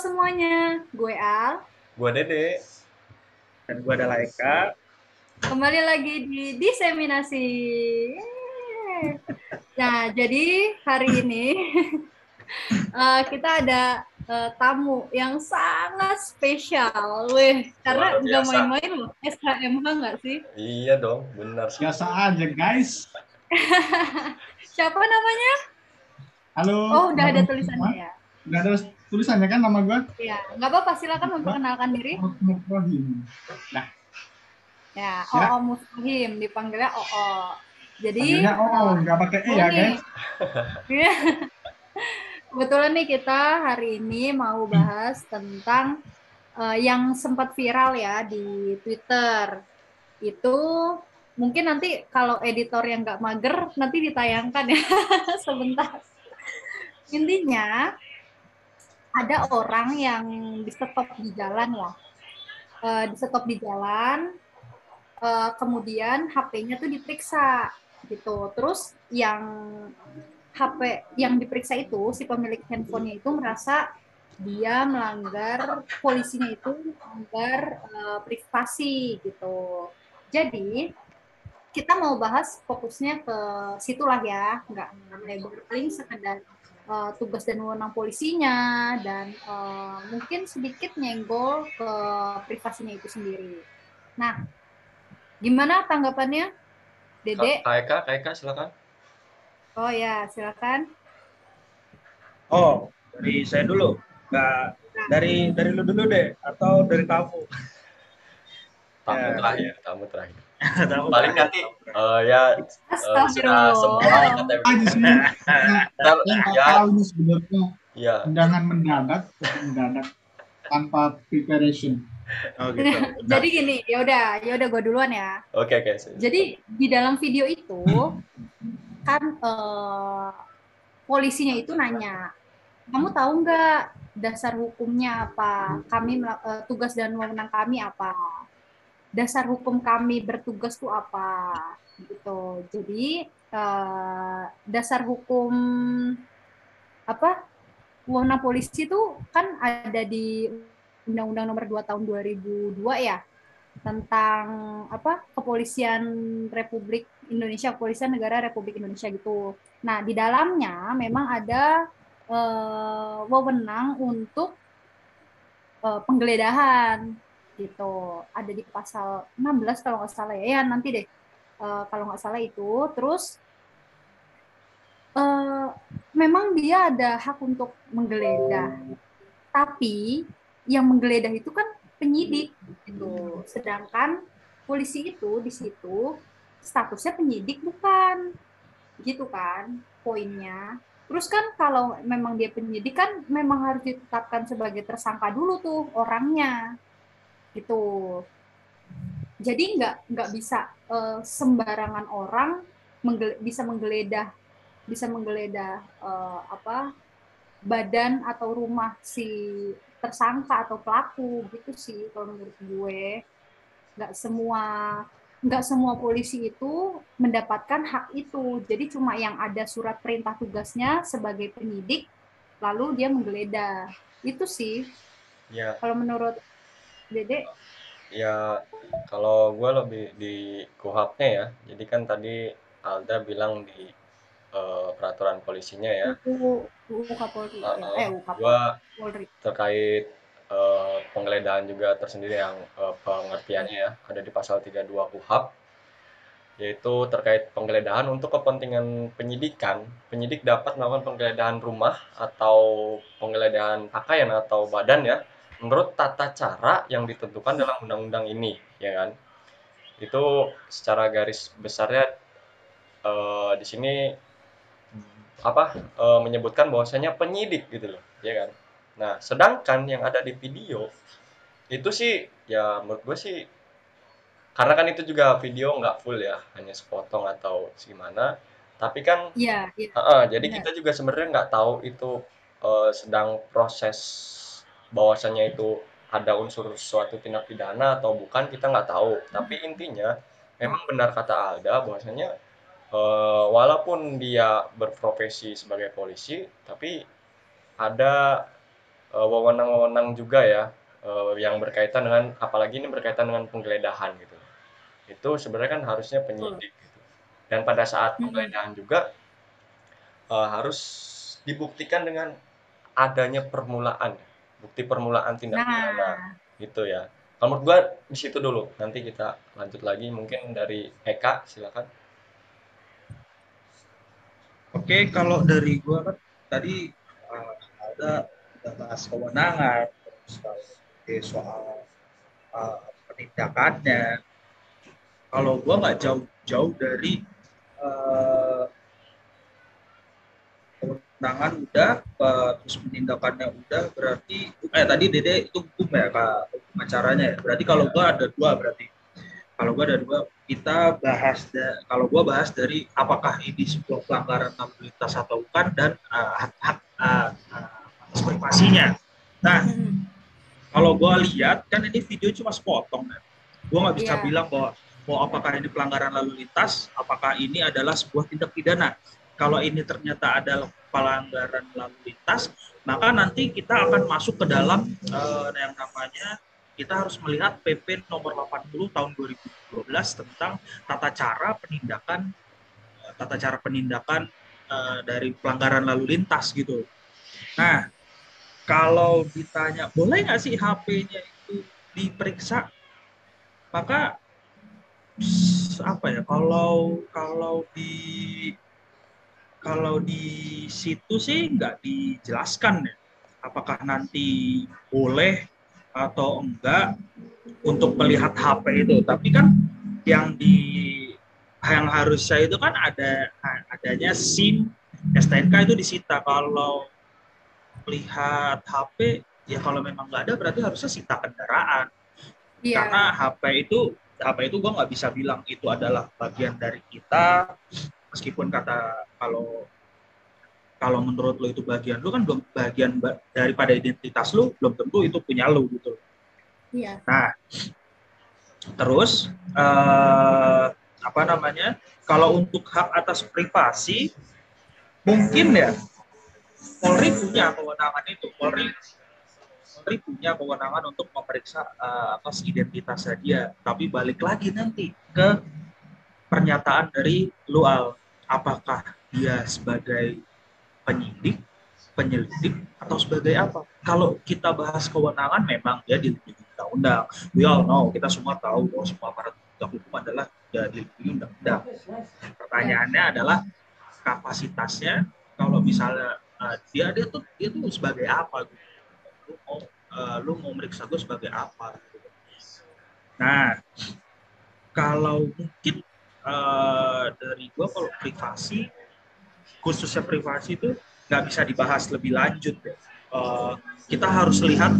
semuanya, gue Al. Gua Dede. Dan gua ada Laika. Kembali lagi di diseminasi. Yeay. Nah, jadi hari ini eh, kita ada eh, tamu yang sangat spesial, weh. Karena nggak main-main loh, SHMH nggak sih? Iya dong, benar sih. Biasa aja guys. Siapa namanya? Halo. Oh, udah ada tulisannya semua. ya. Udah ada tulisannya kan nama gue? Iya, nggak apa-apa. Silakan memperkenalkan diri. Ibrahim. Ya, Silakan. Oo Mustahim, dipanggilnya Oo. Jadi, Panggilnya oh, nggak pakai e ya Ini. guys. Iya. Kebetulan nih kita hari ini mau bahas tentang eh, yang sempat viral ya di Twitter. Itu mungkin nanti kalau editor yang nggak mager nanti ditayangkan ya sebentar. Intinya ada orang yang di stop di jalan ya. Eh, di stop di jalan, eh, kemudian HP-nya tuh diperiksa gitu. Terus yang HP yang diperiksa itu si pemilik handphonenya itu merasa dia melanggar polisinya itu melanggar eh, privasi gitu. Jadi kita mau bahas fokusnya ke situlah ya, nggak nggak lebar paling sekedar eh, tugas dan wewenang polisinya dan eh, mungkin sedikit nyenggol ke privasinya itu sendiri. Nah, gimana tanggapannya, Dede? Kaika, Kaika silakan. Oh ya, silakan. Oh, dari saya dulu. Nggak dari dari lu dulu deh atau dari kamu? Tamu Ya. terakhir, tamu terakhir. Paling nanti eh, ya eh, sudah semua ya, ini sebenarnya ya, undangan mendadak, mendadak tanpa preparation. Oh gitu. Jadi gini, ya udah, ya udah gue duluan ya. oke oke. sip. Jadi di dalam video itu kan eh, polisinya itu nanya, kamu tahu nggak dasar hukumnya apa? Kami eh, tugas dan wewenang kami apa? Dasar hukum kami bertugas tuh apa? Gitu. Jadi eh, dasar hukum apa? Wewenang polisi itu kan ada di Undang-Undang Nomor 2 Tahun 2002 ya tentang apa kepolisian Republik Indonesia kepolisian negara Republik Indonesia gitu. Nah di dalamnya memang ada eh, wewenang untuk eh, penggeledahan gitu. Ada di pasal 16 kalau nggak salah ya. Ya nanti deh eh, kalau nggak salah itu. Terus eh, memang dia ada hak untuk menggeledah. Tapi yang menggeledah itu kan penyidik gitu. Sedangkan polisi itu di situ statusnya penyidik bukan. Gitu kan poinnya. Terus kan kalau memang dia penyidik kan memang harus ditetapkan sebagai tersangka dulu tuh orangnya. Gitu. Jadi nggak nggak bisa eh, sembarangan orang menggele- bisa menggeledah bisa menggeledah eh, apa badan atau rumah si tersangka atau pelaku gitu sih kalau menurut gue. Nggak semua nggak semua polisi itu mendapatkan hak itu. Jadi cuma yang ada surat perintah tugasnya sebagai penyidik lalu dia menggeledah. Itu sih. Ya, kalau menurut Dede? Ya kalau gue lebih di kuhapnya ya. Jadi kan tadi Alda bilang di eh, peraturan polisinya ya. UU UU Kapolri Uh, eh UU Kapolri terkait eh, penggeledahan juga tersendiri yang eh, pengertiannya ya. Ada di pasal 32 KUHAP yaitu terkait penggeledahan untuk kepentingan penyidikan. Penyidik dapat melakukan penggeledahan rumah atau penggeledahan pakaian atau badan ya menurut tata cara yang ditentukan dalam undang-undang ini ya kan itu secara garis besarnya eh, di sini apa eh, menyebutkan bahwasanya penyidik gitu loh ya kan Nah, sedangkan yang ada di video itu sih ya menurut gue sih karena kan itu juga video nggak full ya, hanya sepotong atau gimana. Tapi kan iya iya Heeh, jadi Benar. kita juga sebenarnya nggak tahu itu eh, sedang proses bahwasannya itu ada unsur suatu tindak pidana atau bukan kita nggak tahu. Tapi intinya memang benar kata Alda bahwasanya eh, walaupun dia berprofesi sebagai polisi, tapi ada eh, wewenang-wewenang juga ya eh, yang berkaitan dengan apalagi ini berkaitan dengan penggeledahan gitu. Itu sebenarnya kan harusnya penyidik gitu. Dan pada saat penggeledahan juga eh, harus dibuktikan dengan adanya permulaan, bukti permulaan tindak pidana Nah, gitu ya. Kalau menurut gua di situ dulu. Nanti kita lanjut lagi mungkin dari Eka silakan. Oke, kalau dari gua kan tadi uh, ada ada bahas kewenangan, terus soal uh, penindakannya. Kalau gua nggak jauh-jauh dari uh, kewenangan udah, uh, terus penindakannya udah, berarti eh tadi Dede itu hukum ya kak, hukum acaranya ya. Berarti kalau gua ada dua berarti. Kalau gua ada dua, kita bahas da- kalau gua bahas dari apakah ini sebuah pelanggaran lalu lintas atau bukan dan uh, hak hak uh, uh, privasinya. Nah, mm-mm. kalau gua lihat kan ini video cuma sepotong kan. Gua nggak bisa Iya. bilang bahwa bahwa apakah ini pelanggaran lalu lintas, apakah ini adalah sebuah tindak pidana. Kalau ini ternyata adalah pelanggaran lalu lintas, maka nanti kita akan masuk ke dalam eh, yang namanya kita harus melihat PP nomor 80 tahun 2012 tentang tata cara penindakan eh, tata cara penindakan eh, dari pelanggaran lalu lintas gitu. Nah, kalau ditanya boleh nggak sih HP-nya itu diperiksa, maka apa ya kalau kalau di kalau di situ sih nggak dijelaskan ya apakah nanti boleh atau enggak untuk melihat HP itu. Tapi kan yang di yang harusnya itu kan ada adanya SIM STNK itu disita. Kalau melihat HP ya kalau memang nggak ada berarti harusnya sita kendaraan. Iya. karena HP itu HP itu gue nggak bisa bilang itu adalah bagian dari kita. Meskipun kata kalau kalau menurut lo itu bagian lu kan belum bagian ba- daripada identitas lu belum tentu itu punya lu gitu Iya. nah terus eh, apa namanya kalau untuk hak atas privasi mungkin ya Polri punya kewenangan itu Polri Polri punya kewenangan untuk memeriksa eh, atas identitasnya dia. Tapi balik lagi nanti ke pernyataan dari Lual. Apakah dia sebagai penyidik penyelidik atau sebagai apa? Kalau kita bahas kewenangan memang dia dilindungi undang-undang. We all know kita semua tahu bahwa semua aparat penegak hukum adalah ya, dilindungi undang-undang. Pertanyaannya adalah kapasitasnya kalau misalnya uh, dia dia tuh dia tuh sebagai apa? Lu mau uh, lu mau meriksa gue sebagai apa? Nah kalau mungkin uh, dari gue kalau privasi khususnya privasi itu nggak bisa dibahas lebih lanjut ya. Uh, kita harus lihat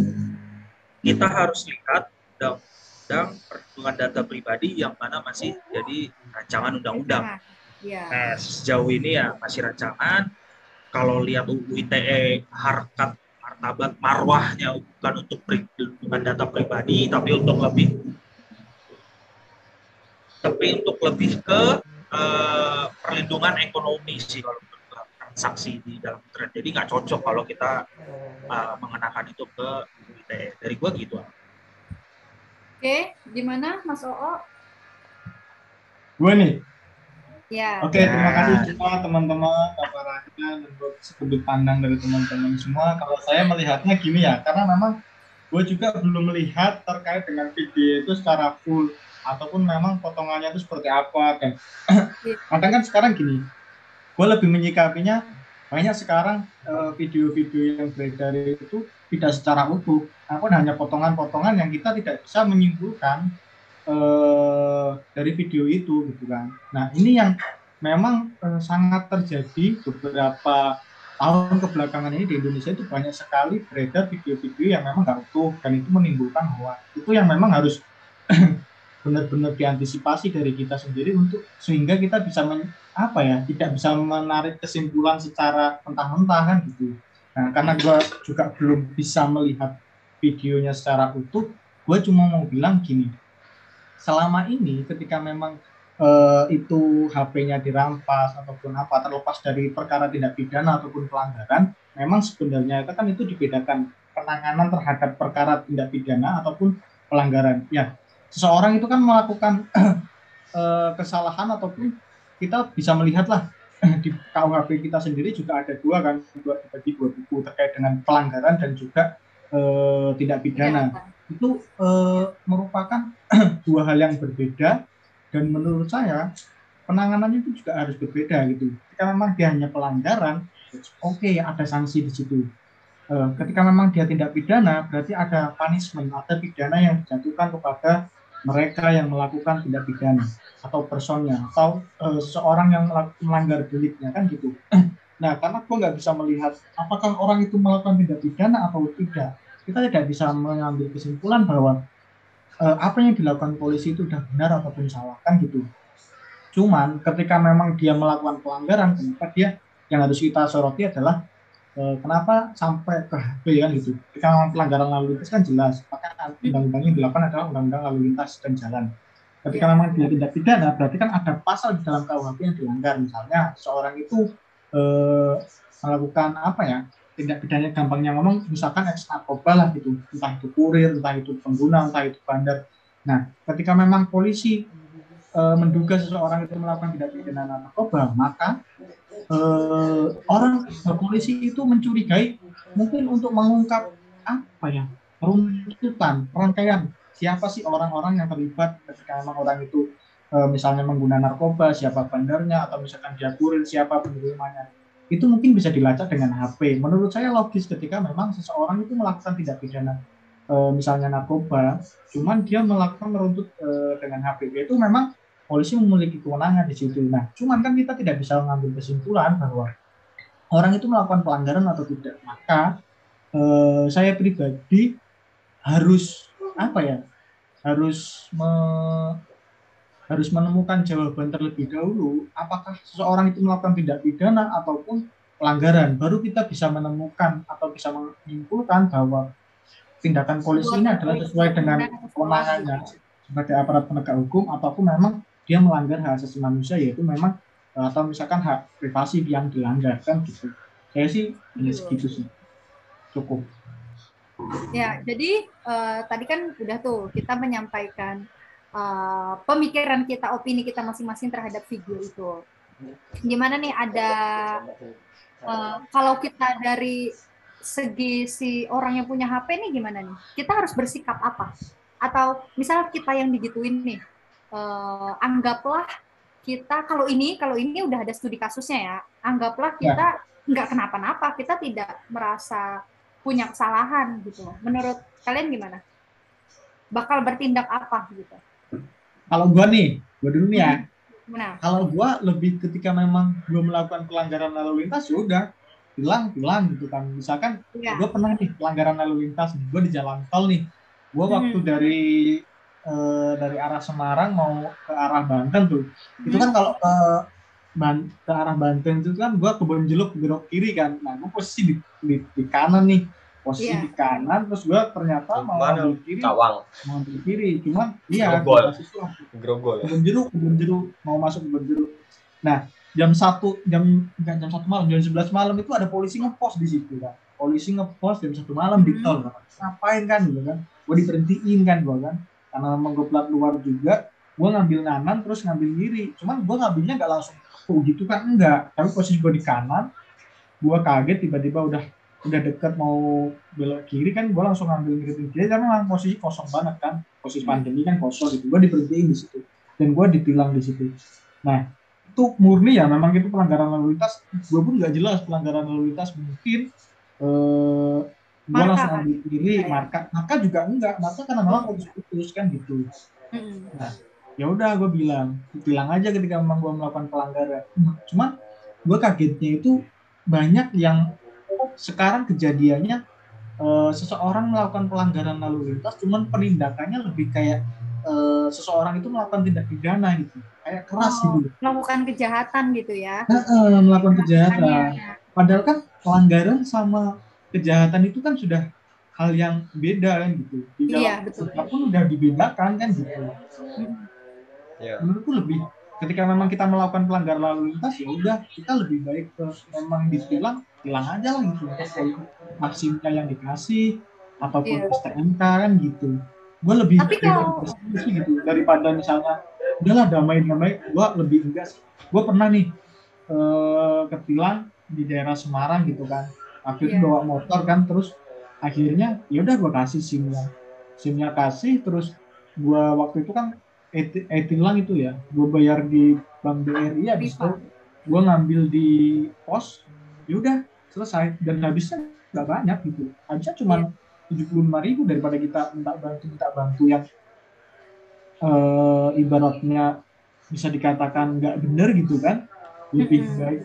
kita harus lihat undang-undang perlindungan data pribadi yang mana masih jadi rancangan undang-undang. Iya. Nah, sejauh ini ya masih rancangan. Kalau lihat UU ITE harkat martabat marwahnya bukan untuk perlindungan data pribadi, tapi untuk lebih tapi untuk lebih ke eh, perlindungan ekonomi sih kalau transaksi di dalam internet. Jadi nggak cocok kalau kita eh, mengenakan itu ke ITE. Dari gua gitu. Oke, gimana Mas Oo? Gue nih. Ya. Oke, Ya. terima kasih semua teman-teman, Bapak Raja, menurut sudut pandang dari teman-teman semua. Kalau saya melihatnya gini ya, karena memang gue juga belum melihat terkait dengan video itu secara full ataupun memang potongannya itu seperti apa kan. Kadang kan sekarang gini, gue lebih menyikapinya banyak sekarang eh, video-video yang beredar itu tidak secara utuh, namun hanya potongan-potongan yang kita tidak bisa menyimpulkan eh, dari video itu gitu kan. Nah ini yang memang eh, sangat terjadi beberapa tahun kebelakangan ini di Indonesia itu banyak sekali beredar video-video yang memang nggak utuh dan itu menimbulkan hoax. Itu yang memang harus benar-benar diantisipasi dari kita sendiri untuk sehingga kita bisa men- apa ya tidak bisa menarik kesimpulan secara mentah-mentah kan gitu. Nah karena gue juga belum bisa melihat videonya secara utuh, gue cuma mau bilang gini, selama ini ketika memang eh, itu HP-nya dirampas ataupun apa terlepas dari perkara tindak pidana ataupun pelanggaran, memang sebenarnya itu kan itu dibedakan penanganan terhadap perkara tindak pidana ataupun pelanggaran. Ya, seseorang itu kan melakukan eh, kesalahan ataupun kita bisa melihatlah di KUHP kita sendiri juga ada dua kan dua bagi dua buku terkait dengan pelanggaran dan juga eh, tindak pidana. Ya, itu eh, merupakan dua hal yang berbeda dan menurut saya penanganannya itu juga harus berbeda gitu. Ketika memang dia hanya pelanggaran oke okay, ada sanksi di situ. Eh, ketika memang dia tindak pidana berarti ada punishment ada pidana yang dijatuhkan kepada mereka yang melakukan tindak pidana atau personnya atau uh, seseorang yang melanggar deliknya kan gitu. Nah, karena gue nggak bisa melihat apakah orang itu melakukan tindak pidana atau tidak, kita tidak bisa mengambil kesimpulan bahwa uh, apa yang dilakukan polisi itu sudah benar ataupun salah kan gitu. Cuman ketika memang dia melakukan pelanggaran, kenapa dia yang harus kita soroti adalah kenapa sampai ke HP kan gitu. Ketika pelanggaran lalu lintas kan jelas, maka undang-undang yang dilakukan adalah undang-undang lalu lintas dan jalan. Ketika ya. memang dia tidak pidana, berarti kan ada pasal di dalam KUHP yang dilanggar. Misalnya seorang itu eh, melakukan apa ya, tindak pidana gampangnya ngomong, misalkan eks narkoba lah gitu, entah itu kurir, entah itu pengguna, entah itu bandar. Nah, ketika memang polisi eh, menduga seseorang itu melakukan tindak pidana narkoba, maka uh, orang polisi itu mencurigai mungkin untuk mengungkap apa ya runtutan rangkaian siapa sih orang-orang yang terlibat ketika memang orang itu uh, misalnya menggunakan narkoba siapa bandarnya atau misalkan dia kurir siapa penerimanya itu mungkin bisa dilacak dengan HP. Menurut saya logis ketika memang seseorang itu melakukan tidak pidana e, misalnya narkoba, cuman dia melakukan meruntut e, dengan HP itu memang polisi memiliki kewenangan di situ. Nah, cuman kan kita tidak bisa mengambil kesimpulan bahwa orang itu melakukan pelanggaran atau tidak. Maka eh, saya pribadi harus apa ya? Harus me, harus menemukan jawaban terlebih dahulu apakah seseorang itu melakukan tindak pidana ataupun pelanggaran. Baru kita bisa menemukan atau bisa menyimpulkan bahwa tindakan polisi ini adalah sesuai dengan kewenangannya sebagai aparat penegak hukum ataupun memang dia melanggar hak asasi manusia yaitu memang eh, atau misalkan hak privasi yang dilanggar kan gitu. Saya sih hanya segitu sih. Cukup. Ya jadi uh, tadi kan udah tuh kita menyampaikan uh, pemikiran kita opini kita masing-masing terhadap video itu. Gimana nih ada uh, kalau kita dari segi si orang yang punya HP nih gimana nih? Kita harus bersikap apa? Atau misal kita yang digituin nih uh, anggaplah kita kalau ini kalau ini udah ada studi kasusnya ya anggaplah ya. kita nggak ya. kenapa-napa kita tidak merasa punya kesalahan gitu menurut kalian gimana bakal bertindak apa gitu kalau gua nih gua dulu nih ya nah. kalau gua lebih ketika memang gua melakukan pelanggaran lalu lintas ya udah hilang hilang gitu kan misalkan ya. gua pernah nih pelanggaran lalu lintas gua di jalan tol nih gua waktu hmm. dari eh, dari arah Semarang mau ke arah Banten tuh. Itu kan kalau ke Ban ke arah Banten itu kan gua kebun jeruk belok kiri kan. Nah gua posisi di, di, di kanan nih. Posisi yeah. di kanan terus gua ternyata mau ambil kiri. Cawang. Mau ambil kiri. Cuman iya Grogol. Grogol ya? kebun jeruk kebun jeruk mau masuk kebun jeruk nah jam satu jam jam satu malam jam sebelas malam itu ada polisi ngepost di situ kan polisi ngepost jam satu malam di hmm. tol kan ngapain kan gitu kan? Gue diberhentiin kan gue kan karena memang gue plat luar juga gue ngambil kanan terus ngambil kiri. Cuman gue ngambilnya nggak langsung oh gitu kan? Enggak. Tapi posisi gue di kanan gue kaget tiba-tiba udah udah deket mau belok kiri kan gue langsung ngambil kiri kiri. Karena memang posisi kosong banget kan. Posisi pandemi kan kosong gitu. Gue diberhentiin di situ. Dan gue ditilang di situ. Nah itu murni ya. Memang itu pelanggaran lalu lintas. Gue pun nggak jelas pelanggaran lalu lintas mungkin eh, gue langsung ambil kiri ya, marka. Marka juga enggak. Marka karena memang harus putus kan gitu. Nah ya udah gue bilang bilang aja ketika memang gue melakukan pelanggaran. Cuman gue kagetnya itu banyak yang sekarang kejadiannya uh, seseorang melakukan pelanggaran lalu lintas cuman penindakannya lebih kayak uh, seseorang itu melakukan tindak pidana gitu. Kayak keras oh, gitu. melakukan kejahatan gitu ya? Nah, uh, melakukan kejahatan padahal kan pelanggaran sama kejahatan itu kan sudah hal yang beda kan gitu. Di dalam iya, betul. pun udah dibedakan kan gitu. Ya. Menurutku lebih ketika memang kita melakukan pelanggaran lalu lintas ya udah kita lebih baik ke memang ditilang tilang aja lah gitu maksimnya yang dikasih ataupun Iya. STNK kan gitu gue lebih Tapi kalau- sih gitu daripada misalnya udahlah damai damai gue lebih enggak sih gue pernah nih eh, ketilang di daerah Semarang gitu kan akhirnya Iya. bawa motor kan terus akhirnya ya udah gue kasih simnya. Simnya kasih terus gue waktu itu kan eti- e-tilang itu ya gue bayar di bank BRI habis Pipa. itu gue ngambil di pos ya udah selesai. Dan habisnya nggak banyak gitu. Habisnya cuma tujuh puluh lima ribu daripada kita minta bantu minta bantu yang eh, ibaratnya bisa dikatakan nggak bener gitu kan. Lebih baik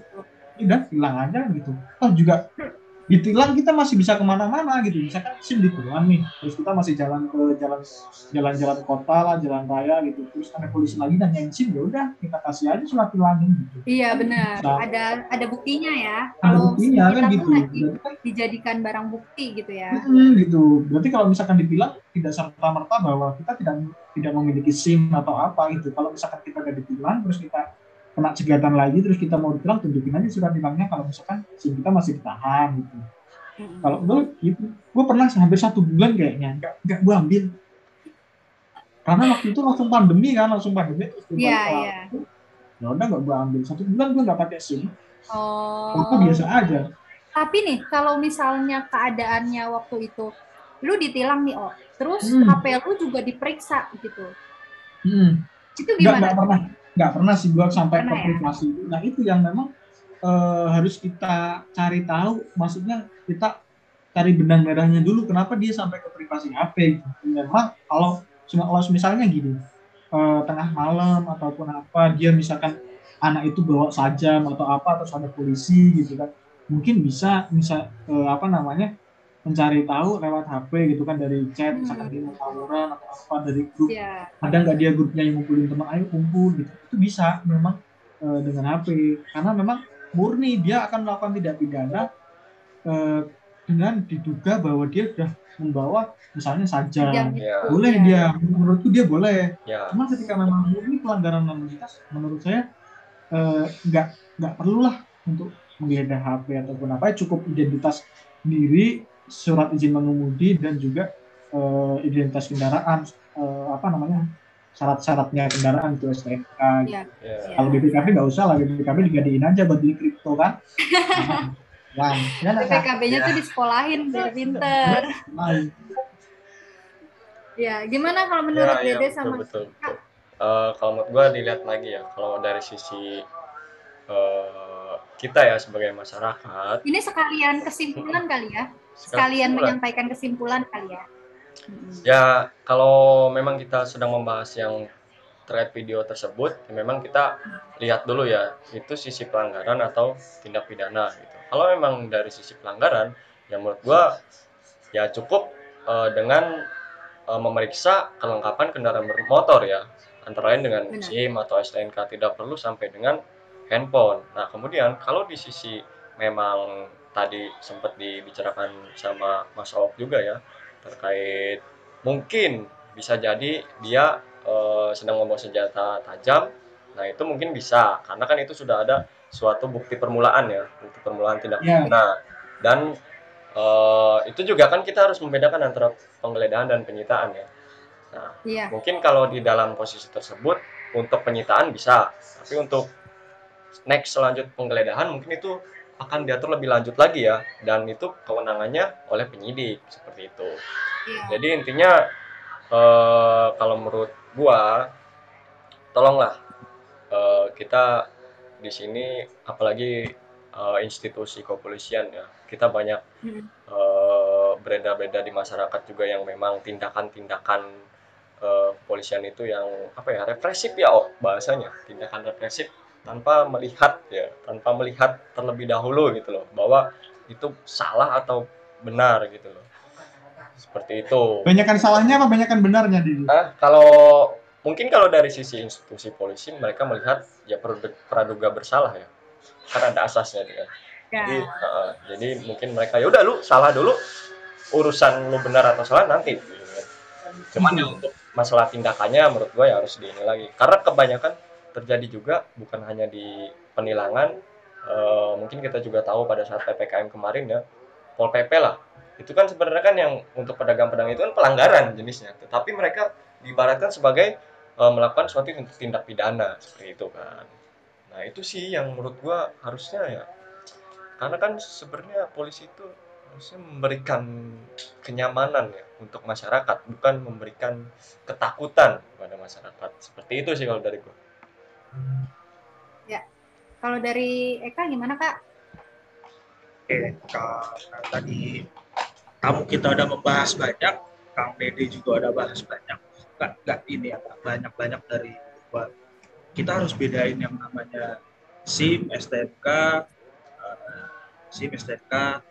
udah hilang aja gitu. Oh juga ditilang kita masih bisa ke mana-mana gitu misalkan sim ditilang nih terus kita masih jalan ke jalan jalan-jalan kota lah jalan raya gitu terus ada polisi lagi nanyain sim ya udah kita kasih aja surat tilangin gitu Iya benar. Nah. Ada ada buktinya ya. ada Kalau buktinya kita kan gitu lagi kan dijadikan barang bukti gitu ya. Hmm, gitu. Berarti kalau misalkan ditilang tidak serta merta bahwa kita tidak tidak memiliki SIM atau apa gitu. Kalau misalkan kita udah ditilang terus kita kena cegatan lagi terus kita mau ditilang tunjukin aja surat tilangnya kalau misalkan SIM kita masih ditahan gitu. Mm-mm. Kalau gue gitu, gue pernah hampir satu bulan kayaknya nggak nggak gue ambil. Karena waktu itu langsung pandemi kan, langsung pandemi terus gue Iya, iya. Lampung. Ya udah nggak gue ambil satu bulan gue nggak pakai SIM. Oh. Apa biasa aja. Tapi nih kalau misalnya keadaannya waktu itu lu ditilang nih oh, terus Hmm. HP lu juga diperiksa gitu. Hmm. Itu nggak gimana? nggak pernah nggak pernah sih gua sampai Pernah ke ya? nah itu yang memang eh, harus kita cari tahu maksudnya kita cari benang merahnya dulu kenapa dia sampai ke privasi HP gitu. memang kalau kalau misalnya gini eh, tengah malam ataupun apa dia misalkan anak itu bawa sajam atau apa terus ada polisi gitu kan mungkin bisa bisa eh, apa namanya mencari tahu lewat HP gitu kan dari chat Hmm. misalkan dia mau tawuran atau apa dari grup Iya. ada nggak dia grupnya yang ngumpulin teman ayo kumpul gitu itu bisa memang eh, dengan HP karena memang murni dia akan melakukan tindak pidana eh, dengan diduga bahwa dia sudah membawa misalnya saja gitu. Ya. boleh Iya. dia menurutku dia boleh Ya, cuma ketika memang murni pelanggaran lalu lintas menurut saya eh, nggak nggak perlulah untuk menggeledah HP ataupun apa cukup identitas diri surat izin mengemudi dan juga eh, identitas kendaraan eh, apa namanya syarat-syaratnya kendaraan itu STNK Iya. ya. kalau BPKB nggak usah lah BPKB digadiin aja buat beli kripto kan Nah, ya, nah, PKB-nya tuh disekolahin biar pinter. nah, Ya, gimana kalau menurut Ya, ya, Dede betul, sama betul, betul. Eh, kalau menurut gua dilihat lagi ya, kalau dari sisi eh, kita ya sebagai masyarakat, ini sekalian kesimpulan kali ya? Sekalian kesimpulan. menyampaikan kesimpulan kali ya. Ya, kalau memang kita sedang membahas yang terkait video tersebut, ya memang kita lihat dulu ya, itu sisi pelanggaran atau tindak pidana gitu. Kalau memang dari sisi pelanggaran, ya menurut gua ya cukup eh, dengan eh, memeriksa kelengkapan kendaraan bermotor ya, antara lain dengan Benar. SIM atau STNK tidak perlu sampai dengan handphone. Nah, kemudian kalau di sisi memang tadi sempat dibicarakan sama Mas Awok juga ya, terkait mungkin bisa jadi dia eh, sedang membawa senjata tajam nah itu mungkin bisa karena kan itu sudah ada suatu bukti permulaan ya bukti permulaan tindak Ya. pidana dan eh, itu juga kan kita harus membedakan antara penggeledahan dan penyitaan ya nah Iya. mungkin kalau di dalam posisi tersebut untuk penyitaan bisa tapi untuk next selanjut penggeledahan mungkin itu akan diatur lebih lanjut lagi ya dan itu kewenangannya oleh penyidik seperti itu Iya. jadi intinya eh, kalau menurut gua tolonglah eh, kita di sini apalagi eh, institusi kepolisian ya kita banyak Mm. eh, beredar-beredar di masyarakat juga yang memang tindakan-tindakan eh, kepolisian itu yang apa ya represif ya oh bahasanya tindakan represif tanpa melihat ya tanpa melihat terlebih dahulu gitu loh bahwa itu salah atau benar gitu loh seperti itu banyakan salahnya apa banyakan benarnya Didi? Ah, kalau mungkin kalau dari sisi institusi polisi mereka melihat ya praduga, bersalah ya. Karena ada asasnya dia. Jadi, Ya. uh, jadi mungkin mereka ya udah lu salah dulu urusan lu benar atau salah nanti. gitu kan. Cuman ya untuk masalah tindakannya menurut gua ya harus di ini lagi. Karena kebanyakan terjadi juga bukan hanya di penilangan eh, mungkin kita juga tahu pada saat ppkm kemarin ya pol pp lah. Itu kan sebenarnya kan yang untuk pedagang-pedagang itu kan pelanggaran jenisnya. Tetapi mereka diibaratkan sebagai eh, melakukan suatu tindak pidana seperti itu kan. Nah itu sih yang menurut gua harusnya ya karena kan sebenarnya polisi itu harusnya memberikan kenyamanan ya untuk masyarakat bukan memberikan ketakutan kepada masyarakat. Seperti itu sih kalau dari gua Kalau dari Eka gimana kak? Karena tadi tamu kita udah membahas banyak, Kang Dede juga udah bahas banyak. Enggak, enggak ini ya, banyak-banyak dari gua. Kita harus bedain yang namanya SIM, STNK, eh, SIM, STNK,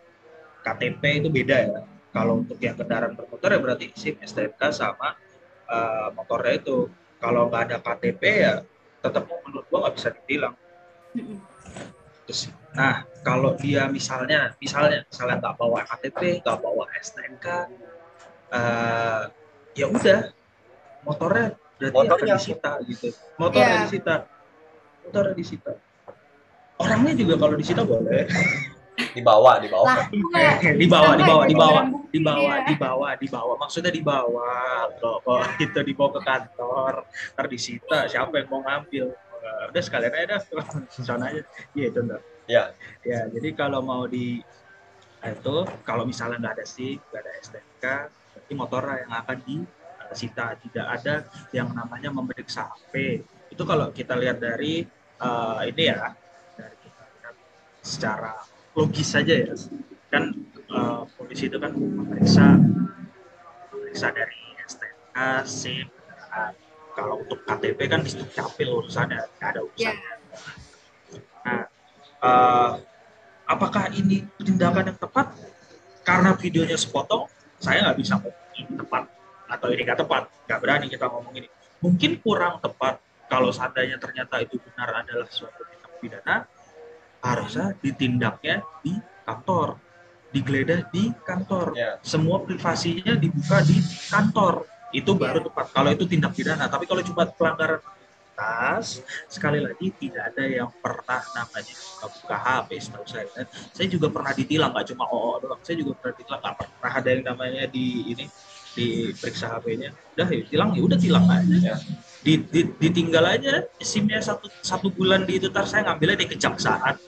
KTP itu beda ya. Kalau untuk yang kendaraan bermotor ya berarti SIM, STNK sama eh, motornya itu. Kalau nggak ada KTP ya tetap menurut gua nggak bisa ditilang. Terus, nah kalau dia misalnya, misalnya, misalnya nggak bawa KTP, nggak bawa STNK, eh, ya udah, motornya berarti Motornya. akan disita gitu. Motornya Iya. disita, motornya disita. Orangnya juga kalau disita boleh. dibawa dibawa Lah, itu nggak- dibawa, Sampai dibawa, dibawa, dibawa, dibawa, dibawa. Maksudnya dibawa, kok, kok gitu dibawa ke kantor, ntar disita. Siapa yang mau ngambil? Eh, udah sekalian aja dah, sana aja. Iya itu ntar. ya Ya, jadi kalau mau di nah, itu kalau misalnya nggak ada SIM, nggak ada STNK, berarti motor yang akan disita. Tidak ada yang namanya memeriksa HP. Itu kalau kita lihat dari eh, ini ya, dari kita lihat secara logis saja ya. Kan eh, polisi itu kan memeriksa memeriksa dari STNK, SIM. Kalau untuk KTP kan di capil urusannya, nggak ada urusannya. Nah, eh, apakah ini tindakan yang tepat? Karena videonya sepotong, saya nggak bisa ngomong ini tepat atau ini nggak tepat, nggak berani kita ngomong ini. Mungkin kurang tepat kalau seandainya ternyata itu benar adalah suatu tindak pidana, harusnya ditindaknya di kantor, digeledah di kantor. ya Semua privasinya dibuka di kantor. Itu baru tepat. Kalau itu tindak pidana, tapi kalau cuma pelanggaran tas sekali lagi tidak ada yang pernah namanya buka-buka HP setahu saya Dan saya juga pernah ditilang nggak cuma OO doang saya juga pernah ditilang nggak pernah ada yang namanya di ini diperiksa HP-nya udah ya tilang ya udah tilang aja Ya. di, di- ditinggal aja SIM-nya satu satu bulan di itu tar saya ngambilnya di kejaksaan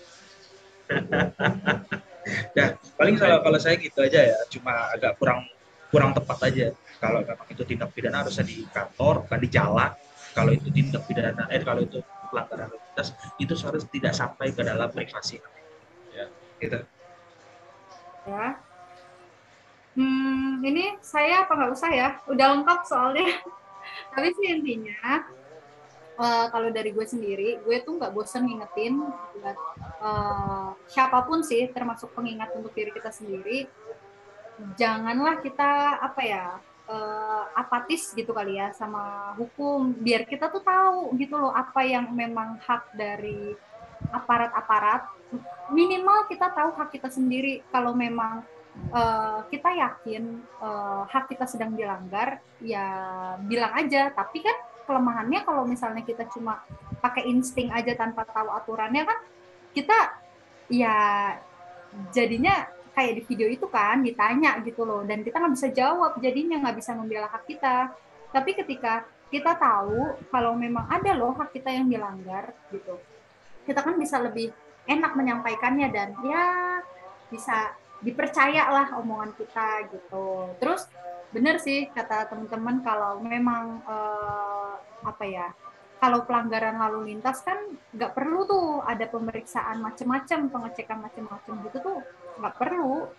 nah paling kalau kalau saya gitu aja ya cuma agak kurang kurang tepat aja kalau memang itu tindak pidana harusnya di kantor bukan di jalan kalau itu tindak pidana eh kalau itu pelanggaran lalu lintas itu seharusnya tidak sampai ke dalam privasi Ya. gitu ya. Hmm, ini saya apa nggak usah ya? Udah lengkap soalnya. Tapi sih intinya, eh, kalau dari gue sendiri, gue tuh nggak bosen ngingetin buat eh, siapa pun sih, termasuk pengingat untuk diri kita sendiri. Janganlah kita apa ya eh, apatis gitu kali ya sama hukum. Biar kita tuh tahu gitu loh apa yang memang hak dari aparat-aparat. Minimal kita tahu hak kita sendiri. Kalau memang eh, kita yakin eh, hak kita sedang dilanggar, ya bilang aja. Tapi kan kelemahannya kalau misalnya kita cuma pakai insting aja tanpa tahu aturannya kan, kita ya jadinya kayak di video itu kan ditanya gitu loh, dan kita nggak bisa jawab, jadinya nggak bisa membela hak kita. Tapi ketika kita tahu kalau memang ada loh hak kita yang dilanggar gitu, kita kan bisa lebih enak menyampaikannya dan ya bisa dipercaya lah omongan kita gitu. Terus bener sih kata teman-teman kalau memang eh, apa ya kalau pelanggaran lalu lintas kan nggak perlu tuh ada pemeriksaan macem-macem pengecekan macem-macem gitu tuh nggak perlu.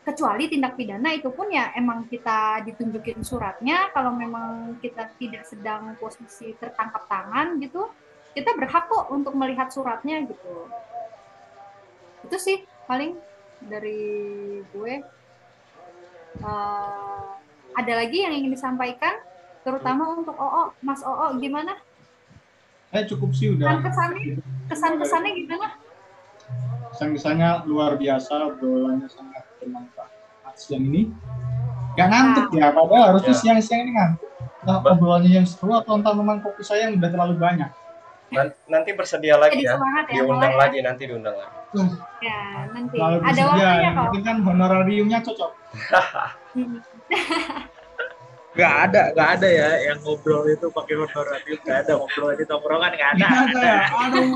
Kecuali tindak pidana itu pun ya emang kita ditunjukin suratnya kalau memang kita tidak sedang posisi tertangkap tangan gitu kita berhak kok untuk melihat suratnya gitu. Itu sih paling dari gue. Eh, ada lagi yang ingin disampaikan terutama untuk OO. Mas OO gimana? Saya cukup sih kesan udah. Kesannya kesan kesannya gimana? Kesan-kesannya luar biasa obrolannya sangat bermanfaat. Siang ini. Gak ngantuk ya padahal harusnya Ya. siang-siang ini ngantuk. Entah obrolannya yang seru atau entah memang fokus saya yang udah terlalu banyak? Nan- nanti bersedia lagi Jadi ya. semangat ya, Diundang lagi nanti diundang lagi. Ya, nanti. Ada waktunya kok. penting kan honorariumnya cocok. Nggak ada, nggak ada ya yang ngobrol itu pakai honorarium. Nggak ada ngobrol di tongkrongan, nggak ada. Nggak ada ya? Aduh.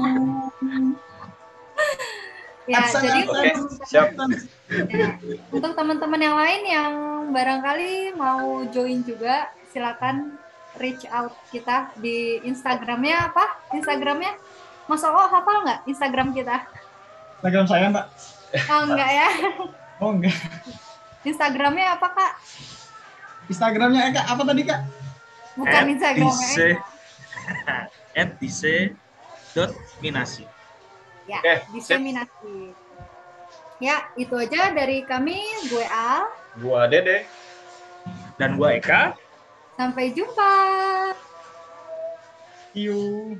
Ya, jadi Oke, untuk- siap. Ya, untuk teman-teman yang lain yang barangkali mau join juga, silakan reach out kita di Instagramnya apa? Instagramnya? Mas Oo hafal nggak Instagram kita? Instagram saya mbak. Oh enggak ya. Oh enggak. Instagramnya apa kak? Instagramnya Eka apa tadi kak? Bukan Instagramnya. at dice dot minasi. Ya, Oke, diseminasi. Ya, itu aja dari kami. Gue Al. Gua Dede. Dan gua Eka. Sampai jumpa. See you.